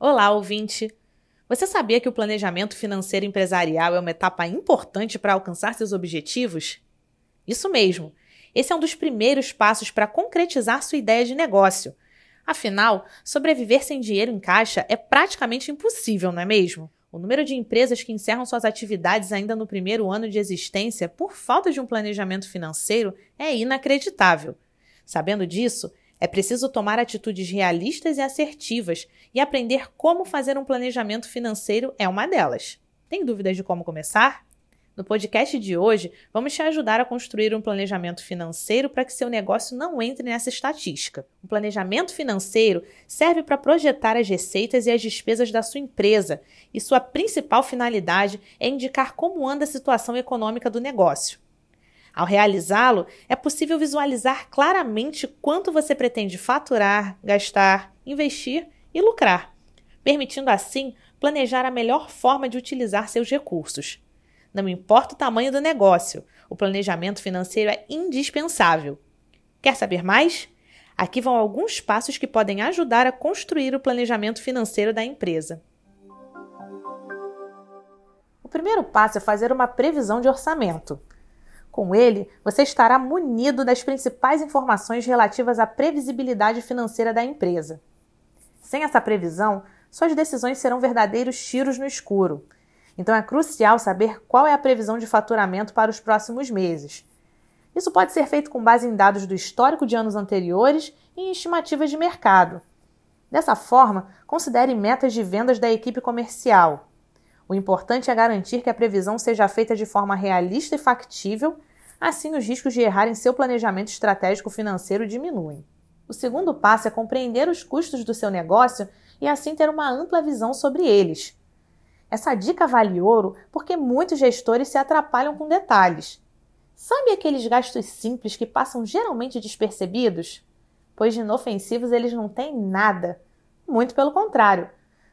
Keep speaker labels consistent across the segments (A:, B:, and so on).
A: Olá, ouvinte! Você sabia que o planejamento financeiro empresarial é uma etapa importante para alcançar seus objetivos? Isso mesmo! Esse é um dos primeiros passos para concretizar sua ideia de negócio. Afinal, sobreviver sem dinheiro em caixa é praticamente impossível, não é mesmo? O número de empresas que encerram suas atividades ainda no primeiro ano de existência por falta de um planejamento financeiro é inacreditável. Sabendo disso, é preciso tomar atitudes realistas e assertivas e aprender como fazer um planejamento financeiro é uma delas. Tem dúvidas de como começar? No podcast de hoje, vamos te ajudar a construir um planejamento financeiro para que seu negócio não entre nessa estatística. O planejamento financeiro serve para projetar as receitas e as despesas da sua empresa, e sua principal finalidade é indicar como anda a situação econômica do negócio. Ao realizá-lo, é possível visualizar claramente quanto você pretende faturar, gastar, investir e lucrar, permitindo assim planejar a melhor forma de utilizar seus recursos. Não importa o tamanho do negócio, o planejamento financeiro é indispensável. Quer saber mais? Aqui vão alguns passos que podem ajudar a construir o planejamento financeiro da empresa. O primeiro passo é fazer uma previsão de orçamento. Com ele, você estará munido das principais informações relativas à previsibilidade financeira da empresa. Sem essa previsão, suas decisões serão verdadeiros tiros no escuro. Então é crucial saber qual é a previsão de faturamento para os próximos meses. Isso pode ser feito com base em dados do histórico de anos anteriores e em estimativas de mercado. Dessa forma, considere metas de vendas da equipe comercial. O importante é garantir que a previsão seja feita de forma realista e factível Assim, os riscos de errar em seu planejamento estratégico financeiro diminuem. O segundo passo é compreender os custos do seu negócio e assim ter uma ampla visão sobre eles. Essa dica vale ouro porque muitos gestores se atrapalham com detalhes. Sabe aqueles gastos simples que passam geralmente despercebidos? Pois de inofensivos eles não têm nada. Muito pelo contrário.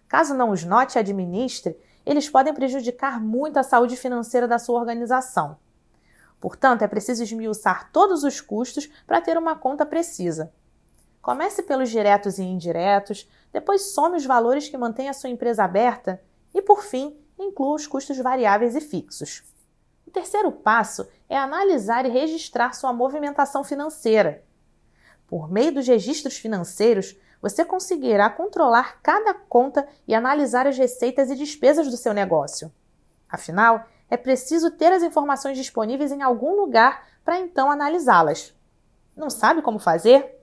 A: Caso não os note administre, eles podem prejudicar muito a saúde financeira da sua organização. Portanto, é preciso esmiuçar todos os custos para ter uma conta precisa. Comece pelos diretos e indiretos, depois some os valores que mantêm a sua empresa aberta e, por fim, inclua os custos variáveis e fixos. O terceiro passo é analisar e registrar sua movimentação financeira. Por meio dos registros financeiros, você conseguirá controlar cada conta e analisar as receitas e despesas do seu negócio. Afinal, é preciso ter as informações disponíveis em algum lugar para então analisá-las. Não sabe como fazer?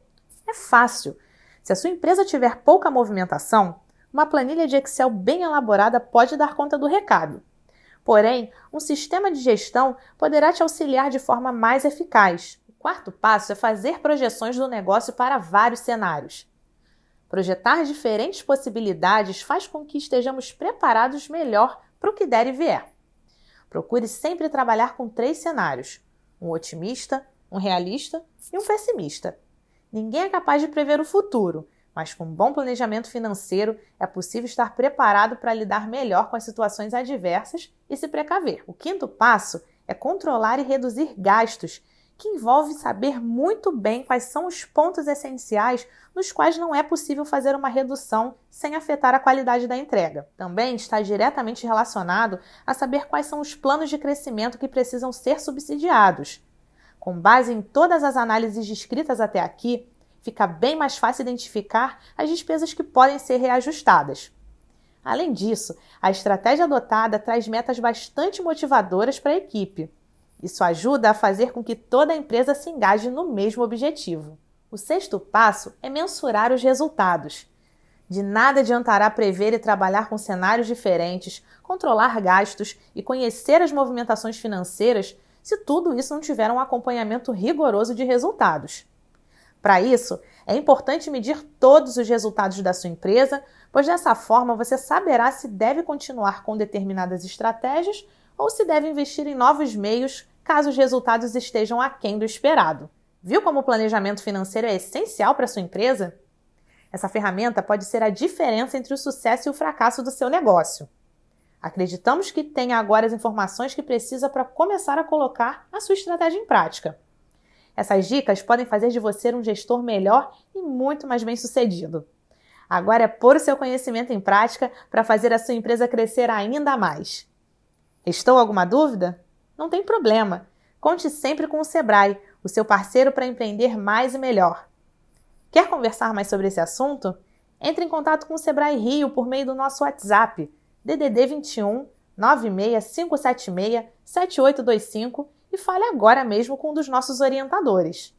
A: É fácil. Se a sua empresa tiver pouca movimentação, uma planilha de Excel bem elaborada pode dar conta do recado. Porém, um sistema de gestão poderá te auxiliar de forma mais eficaz. Quarto passo é fazer projeções do negócio para vários cenários. Projetar diferentes possibilidades faz com que estejamos preparados melhor para o que der e vier. Procure sempre trabalhar com três cenários: um otimista, um realista e um pessimista. Ninguém é capaz de prever o futuro, mas com um bom planejamento financeiro é possível estar preparado para lidar melhor com as situações adversas e se precaver. O quinto passo é controlar e reduzir gastos que envolve saber muito bem quais são os pontos essenciais nos quais não é possível fazer uma redução sem afetar a qualidade da entrega. Também está diretamente relacionado a saber quais são os planos de crescimento que precisam ser subsidiados. Com base em todas as análises descritas até aqui, fica bem mais fácil identificar as despesas que podem ser reajustadas. Além disso, a estratégia adotada traz metas bastante motivadoras para a equipe. Isso ajuda a fazer com que toda a empresa se engaje no mesmo objetivo. O sexto passo é mensurar os resultados. De nada adiantará prever e trabalhar com cenários diferentes, controlar gastos e conhecer as movimentações financeiras se tudo isso não tiver um acompanhamento rigoroso de resultados. Para isso, é importante medir todos os resultados da sua empresa, pois dessa forma você saberá se deve continuar com determinadas estratégias ou se deve investir em novos meios caso os resultados estejam aquém do esperado. Viu como o planejamento financeiro é essencial para sua empresa? Essa ferramenta pode ser a diferença entre o sucesso e o fracasso do seu negócio. Acreditamos que tenha agora as informações que precisa para começar a colocar a sua estratégia em prática. Essas dicas podem fazer de você um gestor melhor e muito mais bem-sucedido. Agora é pôr o seu conhecimento em prática para fazer a sua empresa crescer ainda mais. Restou alguma dúvida? Não tem problema. Conte sempre com o Sebrae, o seu parceiro para empreender mais e melhor. Quer conversar mais sobre esse assunto? Entre em contato com o Sebrae Rio por meio do nosso WhatsApp, DDD 21 96576 7825 e fale agora mesmo com um dos nossos orientadores.